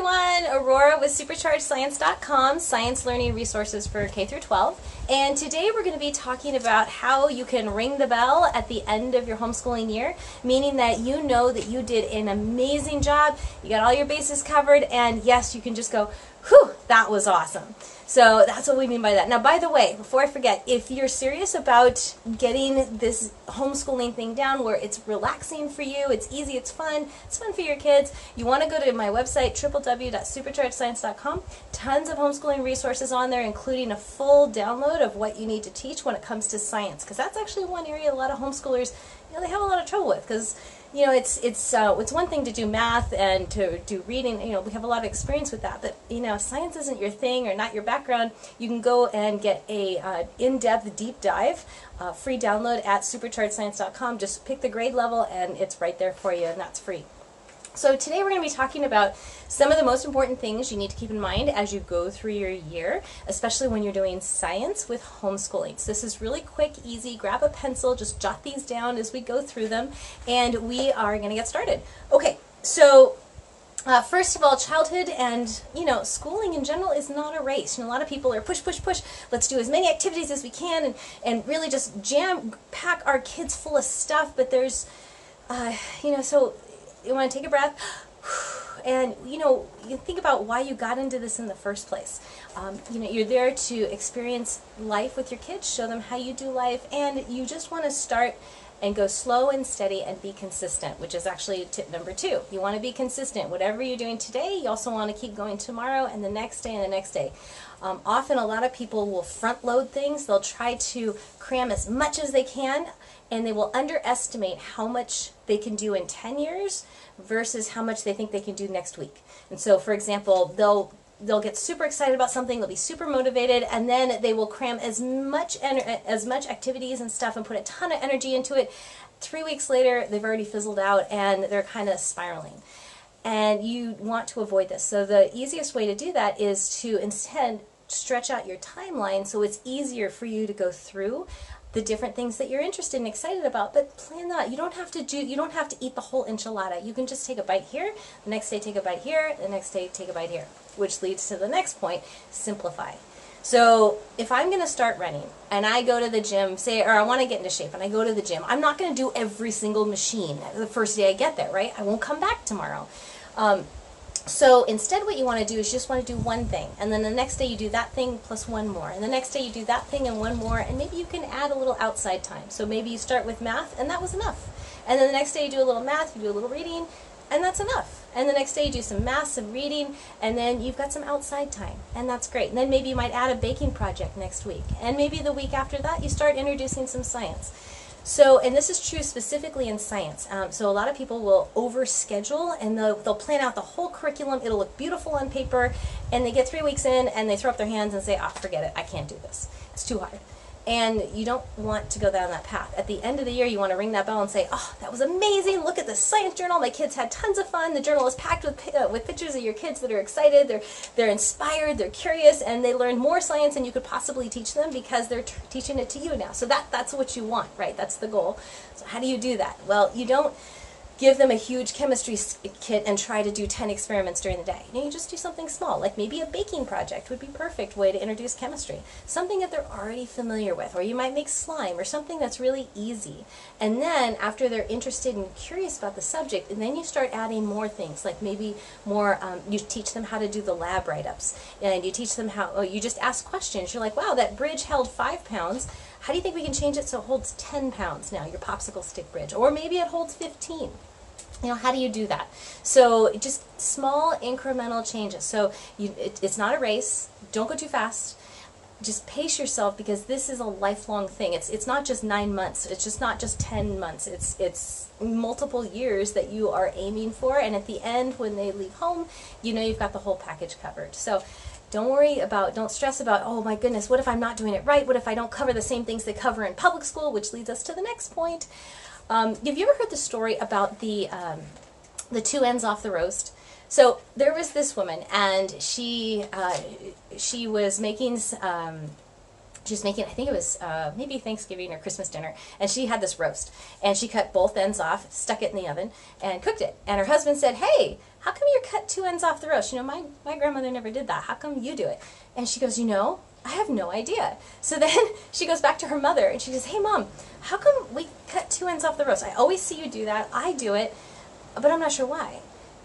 everyone, Aurora with superchargedscience.com, science learning resources for K through 12. And today we're going to be talking about how you can ring the bell at the end of your homeschooling year, meaning that you know that you did an amazing job, you got all your bases covered, and yes, you can just go, whew, that was awesome. So that's what we mean by that. Now, by the way, before I forget, if you're serious about getting this homeschooling thing down where it's relaxing for you, it's easy, it's fun, it's fun for your kids, you want to go to my website, www.superchargedscience.com. Tons of homeschooling resources on there, including a full download of what you need to teach when it comes to science, because that's actually one area a lot of homeschoolers, you know, they have a lot of trouble with, because you know, it's it's uh, it's one thing to do math and to do reading. You know, we have a lot of experience with that. But you know, science isn't your thing or not your background. You can go and get a uh, in-depth deep dive, uh, free download at superchargedscience.com. Just pick the grade level, and it's right there for you, and that's free. So today we're going to be talking about some of the most important things you need to keep in mind as you go through your year, especially when you're doing science with homeschooling. So this is really quick, easy. Grab a pencil, just jot these down as we go through them, and we are going to get started. Okay, so uh, first of all, childhood and you know schooling in general is not a race. You know, a lot of people are push, push, push. Let's do as many activities as we can, and and really just jam pack our kids full of stuff. But there's, uh, you know, so you want to take a breath and you know you think about why you got into this in the first place. Um, you know you're there to experience life with your kids show them how you do life and you just want to start and go slow and steady and be consistent which is actually tip number two. You want to be consistent. Whatever you're doing today you also want to keep going tomorrow and the next day and the next day. Um, often a lot of people will front load things. They'll try to cram as much as they can and they will underestimate how much they can do in 10 years versus how much they think they can do next week. And so, for example, they'll they'll get super excited about something, they'll be super motivated, and then they will cram as much as much activities and stuff and put a ton of energy into it. Three weeks later, they've already fizzled out and they're kind of spiraling. And you want to avoid this. So the easiest way to do that is to instead stretch out your timeline so it's easier for you to go through the different things that you're interested and excited about, but plan that. You don't have to do, you don't have to eat the whole enchilada. You can just take a bite here, the next day take a bite here, the next day take a bite here, which leads to the next point, simplify. So if I'm going to start running and I go to the gym, say, or I want to get into shape and I go to the gym, I'm not going to do every single machine the first day I get there, right? I won't come back tomorrow. Um, so instead what you want to do is you just want to do one thing and then the next day you do that thing plus one more and the next day you do that thing and one more and maybe you can add a little outside time. So maybe you start with math and that was enough. And then the next day you do a little math, you do a little reading and that's enough. And the next day you do some math, some reading, and then you've got some outside time, and that's great. And then maybe you might add a baking project next week. And maybe the week after that you start introducing some science. So, and this is true specifically in science. Um, so a lot of people will overschedule and they'll, they'll plan out the whole curriculum. It'll look beautiful on paper and they get three weeks in and they throw up their hands and say, ah, forget it, I can't do this. It's too hard. And you don't want to go down that path. At the end of the year, you want to ring that bell and say, oh, that was amazing. Look at the science journal. My kids had tons of fun. The journal is packed with, uh, with pictures of your kids that are excited. They're, they're inspired. They're curious. And they learned more science than you could possibly teach them because they're teaching it to you now. So that, that's what you want, right? That's the goal. So how do you do that? Well, you don't give them a huge chemistry kit and try to do 10 experiments during the day. You, know, you just do something small, like maybe a baking project would be perfect way to introduce chemistry. Something that they're already familiar with, or you might make slime, or something that's really easy. And then after they're interested and curious about the subject, and then you start adding more things, like maybe more, um, you teach them how to do the lab write-ups, and you teach them how, oh, you just ask questions. You're like, wow, that bridge held five pounds. How do you think we can change it so it holds 10 pounds now, your popsicle stick bridge? Or maybe it holds 15 you know, how do you do that? So just small incremental changes. So you, it, it's not a race. Don't go too fast. Just pace yourself because this is a lifelong thing. It's it's not just nine months. It's just not just ten months. It's it's multiple years that you are aiming for. And at the end, when they leave home, you know you've got the whole package covered. So don't worry about, don't stress about, oh my goodness, what if I'm not doing it right? What if I don't cover the same things they cover in public school? Which leads us to the next point. Um, have you ever heard the story about the um, the two ends off the roast? So there was this woman, and she uh, she was making um, she was making I think it was uh, maybe Thanksgiving or Christmas dinner, and she had this roast, and she cut both ends off, stuck it in the oven, and cooked it. And her husband said, "Hey, how come you cut two ends off the roast? You know, my, my grandmother never did that. How come you do it? And she goes, you know, I have no idea. So then she goes back to her mother and she goes, hey mom, how come we cut two ends off the roast? I always see you do that. I do it, but I'm not sure why.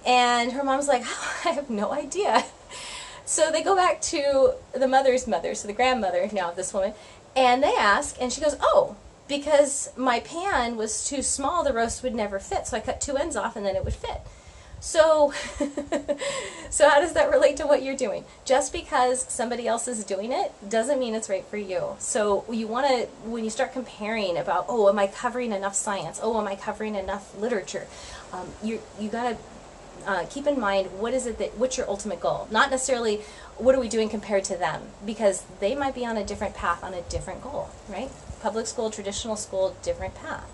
And her mom's like, oh, I have no idea. So they go back to the mother's mother, so the grandmother now of this woman, and they ask, and she goes, oh, because my pan was too small, the roast would never fit. So I cut two ends off and then it would fit. So, so how does that relate to what you're doing? Just because somebody else is doing it doesn't mean it's right for you. So you want to, when you start comparing about, oh, am I covering enough science? Oh, am I covering enough literature? Um, you you got to uh, keep in mind what is it that what's your ultimate goal not necessarily what are we doing compared to them because they might be on a different path on a different goal right public school traditional school different path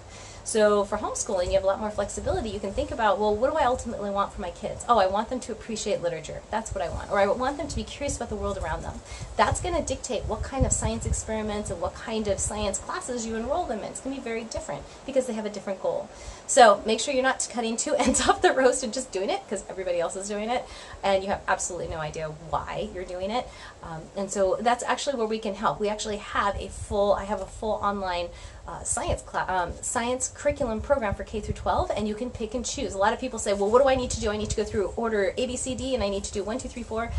so for homeschooling, you have a lot more flexibility. You can think about, well, what do I ultimately want for my kids? Oh, I want them to appreciate literature. That's what I want. Or I want them to be curious about the world around them. That's going to dictate what kind of science experiments and what kind of science classes you enroll them in. It's going to be very different because they have a different goal. So make sure you're not cutting two ends off the roast and just doing it because everybody else is doing it and you have absolutely no idea why you're doing it. Um, and so that's actually where we can help. We actually have a full, I have a full online uh, science um, science curriculum program for K through 12, and you can pick and choose. A lot of people say, well, what do I need to do? I need to go through order A, B, C, D, and I need to do one, two, three, four.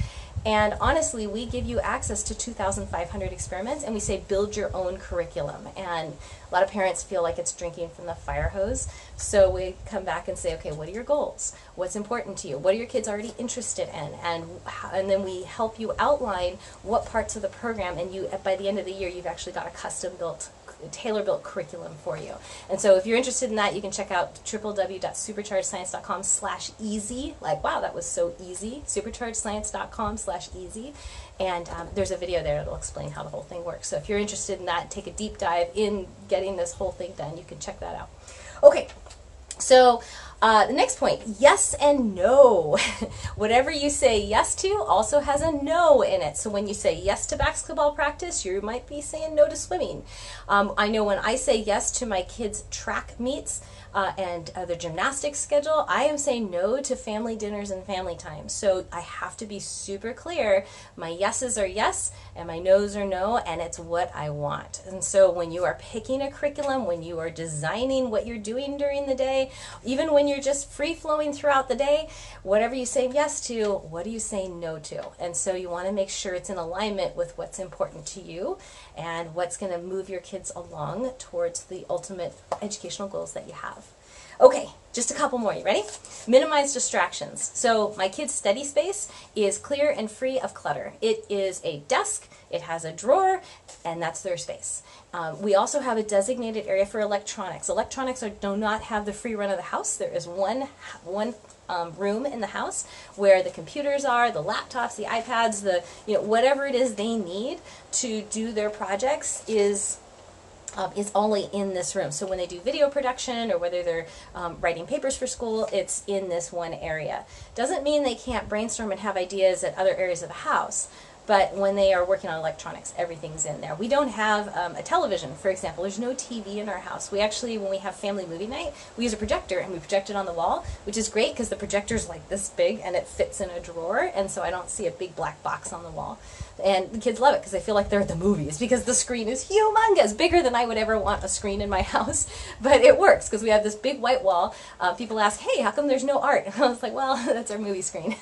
And honestly, we give you access to 2,500 experiments, and we say build your own curriculum. And a lot of parents feel like it's drinking from the fire hose. So we come back and say, okay, what are your goals? What's important to you? What are your kids already interested in? And and then we help you outline what parts of the program, and you by the end of the year, you've actually got a custom built tailor-built curriculum for you. And so if you're interested in that, you can check out www.superchargedscience.com slash easy. Like, wow, that was so easy. superchargedscience.com slash easy. And um, there's a video there that'll explain how the whole thing works. So if you're interested in that, take a deep dive in getting this whole thing done, you can check that out. Okay, so uh, the next point, yes and no. Whatever you say yes to also has a no in it. So when you say yes to basketball practice, you might be saying no to swimming. Um, I know when I say yes to my kids' track meets, uh, and uh, the gymnastics schedule, I am saying no to family dinners and family time. So I have to be super clear. My yeses are yes and my no's are no, and it's what I want. And so when you are picking a curriculum, when you are designing what you're doing during the day, even when you're just free flowing throughout the day, whatever you say yes to, what do you say no to? And so you want to make sure it's in alignment with what's important to you and what's going to move your kids along towards the ultimate educational goals that you have. Okay, just a couple more. You ready? Minimize distractions. So my kid's study space is clear and free of clutter. It is a desk, it has a drawer, and that's their space. Um, we also have a designated area for electronics. Electronics are, do not have the free run of the house. There is one, one um, room in the house where the computers are, the laptops, the iPads, the you know whatever it is they need to do their projects is um, is only in this room. So when they do video production or whether they're um, writing papers for school, it's in this one area. Doesn't mean they can't brainstorm and have ideas at other areas of the house, but when they are working on electronics, everything's in there. We don't have um, a television, for example. There's no TV in our house. We actually, when we have family movie night, we use a projector and we project it on the wall, which is great because the projector's like this big and it fits in a drawer, and so I don't see a big black box on the wall. And the kids love it because they feel like they're at the movies because the screen is humongous, bigger than I would ever want a screen in my house. But it works because we have this big white wall. Uh, people ask, hey, how come there's no art? And I was like, well, that's our movie screen.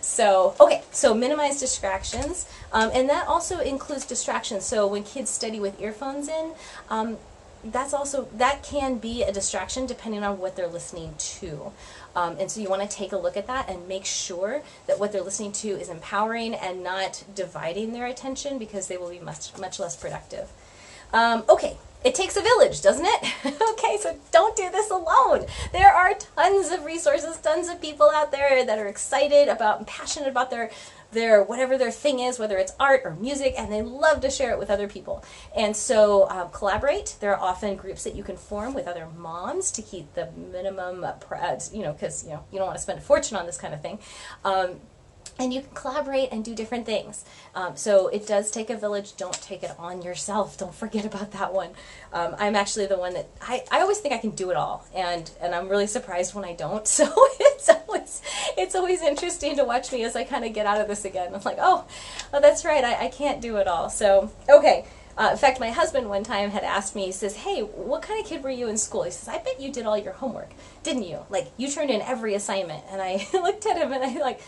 so, okay, so minimize distractions. Um, and that also includes distractions. So when kids study with earphones in, um, that's also that can be a distraction depending on what they're listening to um, and so you want to take a look at that and make sure that what they're listening to is empowering and not dividing their attention because they will be much much less productive um, okay it takes a village, doesn't it? okay, so don't do this alone. There are tons of resources, tons of people out there that are excited about and passionate about their their whatever their thing is, whether it's art or music, and they love to share it with other people. And so um, collaborate. There are often groups that you can form with other moms to keep the minimum, uh, you know, because you know you don't want to spend a fortune on this kind of thing. Um, and you can collaborate and do different things. Um, so it does take a village. Don't take it on yourself. Don't forget about that one. Um, I'm actually the one that I, I always think I can do it all, and and I'm really surprised when I don't. So it's always it's always interesting to watch me as I kind of get out of this again. I'm like, oh, oh that's right. I, I can't do it all. So okay. Uh, in fact, my husband one time had asked me, he says, Hey, what kind of kid were you in school? He says, I bet you did all your homework, didn't you? Like, you turned in every assignment. And I looked at him and I like,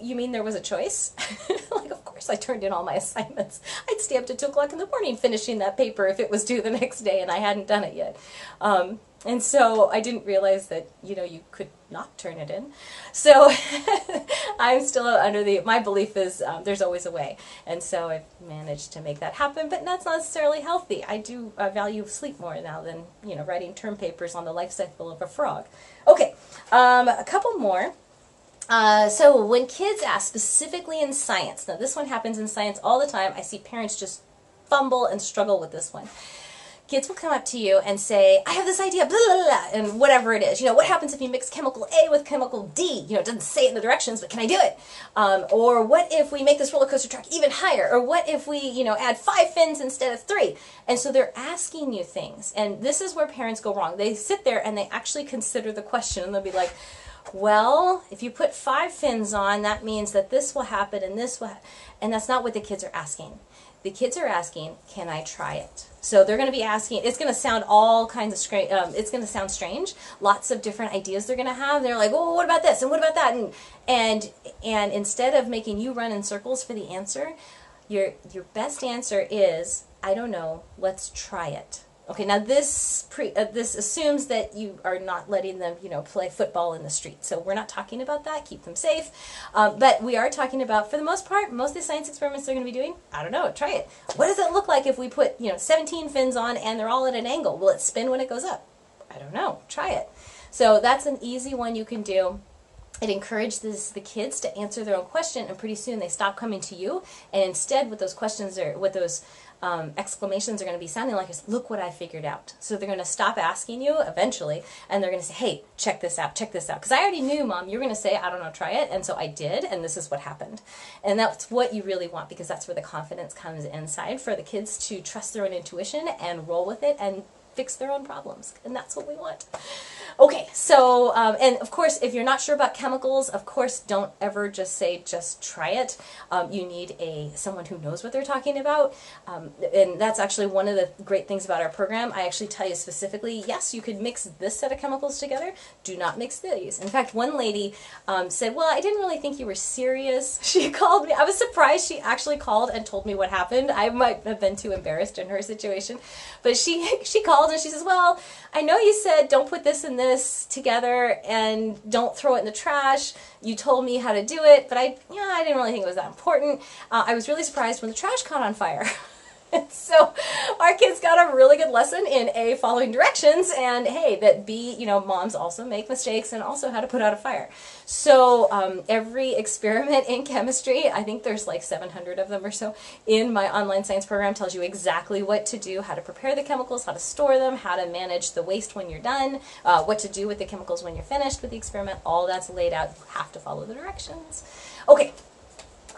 you mean there was a choice? like, of course I turned in all my assignments. I'd stay up to 2 o'clock in the morning finishing that paper if it was due the next day and I hadn't done it yet. Um, and so I didn't realize that, you know, you could not turn it in. So I'm still under the, my belief is um, there's always a way. And so I've managed to make that happen, but that's not necessarily healthy. I do uh, value sleep more now than, you know, writing term papers on the life cycle of a frog. Okay, um, a couple more. Uh, so when kids ask specifically in science, now this one happens in science all the time. I see parents just fumble and struggle with this one. Kids will come up to you and say, I have this idea, blah, blah, blah, and whatever it is. You know, what happens if you mix chemical A with chemical D? You know, it doesn't say it in the directions, but can I do it? Um, or what if we make this roller coaster track even higher? Or what if we, you know, add five fins instead of three? And so they're asking you things. And this is where parents go wrong. They sit there and they actually consider the question and they'll be like, well, if you put five fins on, that means that this will happen and this will, and that's not what the kids are asking. The kids are asking, can I try it? So they're going to be asking, it's going to sound all kinds of strange, um, it's going to sound strange. Lots of different ideas they're going to have. They're like, oh, what about this? And what about that? And, and, and instead of making you run in circles for the answer, your, your best answer is, I don't know, let's try it. Okay, now this pre, uh, this assumes that you are not letting them, you know, play football in the street. So we're not talking about that. Keep them safe. Um, but we are talking about, for the most part, most of the science experiments they're going to be doing. I don't know. Try it. What does it look like if we put, you know, 17 fins on and they're all at an angle? Will it spin when it goes up? I don't know. Try it. So that's an easy one you can do it encourages the kids to answer their own question and pretty soon they stop coming to you and instead with those questions or with those um, exclamations are going to be sounding like look what I figured out. So they're going to stop asking you eventually and they're going to say, hey, check this out, check this out. Because I already knew, mom, you're going to say, I don't know, try it. And so I did, and this is what happened. And that's what you really want because that's where the confidence comes inside for the kids to trust their own intuition and roll with it and fix their own problems. And that's what we want. Okay, so, um, and of course, if you're not sure about chemicals, of course, don't ever just say, just try it. Um, you need a someone who knows what they're talking about. Um, and that's actually one of the great things about our program. I actually tell you specifically, yes, you could mix this set of chemicals together. Do not mix these. In fact, one lady um, said, well, I didn't really think you were serious. She called me. I was surprised she actually called and told me what happened. I might have been too embarrassed in her situation. But she, she called and she says, well, I know you said don't put this and this together and don't throw it in the trash. You told me how to do it, but I, yeah, I didn't really think it was that important. Uh, I was really surprised when the trash caught on fire. so our kids got a really good lesson in A, following directions, and hey, that B, you know, moms also make mistakes and also how to put out a fire. So um, every experiment in chemistry, I think there's like 700 of them or so, in my online science program tells you exactly what to do, how to prepare the chemicals, how to store them, how to manage the waste when you're done, uh, what to do with the chemicals when you're finished with the experiment. All that's laid out. You have to follow the directions. Okay,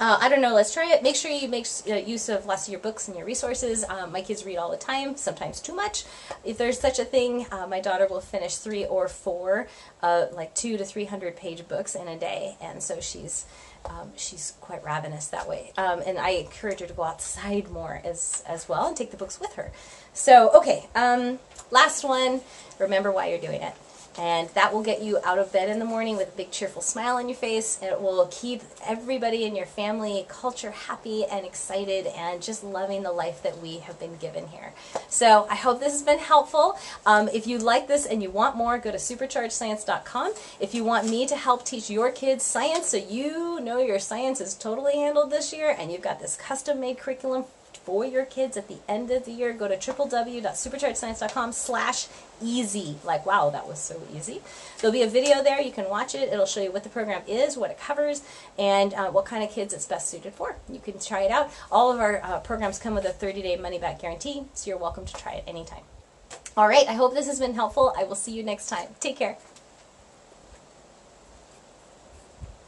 uh, I don't know, let's try it. Make sure you make uh, use of lots of your books and your resources. Um, my kids read all the time, sometimes too much. If there's such a thing, uh, my daughter will finish three or four, uh, like two to 300 page books in a day. And so she's, um, she's quite ravenous that way. Um, and I encourage her to go outside more as, as well and take the books with her. So, okay, um, last one, remember why you're doing it. And that will get you out of bed in the morning with a big cheerful smile on your face. It will keep everybody in your family culture happy and excited and just loving the life that we have been given here. So I hope this has been helpful. Um, if you like this and you want more, go to superchargedscience.com. If you want me to help teach your kids science so you know your science is totally handled this year and you've got this custom-made curriculum for your kids at the end of the year, go to www.superchargedscience.com slash easy. Like, wow, that was so easy. There'll be a video there. You can watch it. It'll show you what the program is, what it covers, and uh, what kind of kids it's best suited for. You can try it out. All of our uh, programs come with a 30-day money-back guarantee, so you're welcome to try it anytime. All right, I hope this has been helpful. I will see you next time. Take care.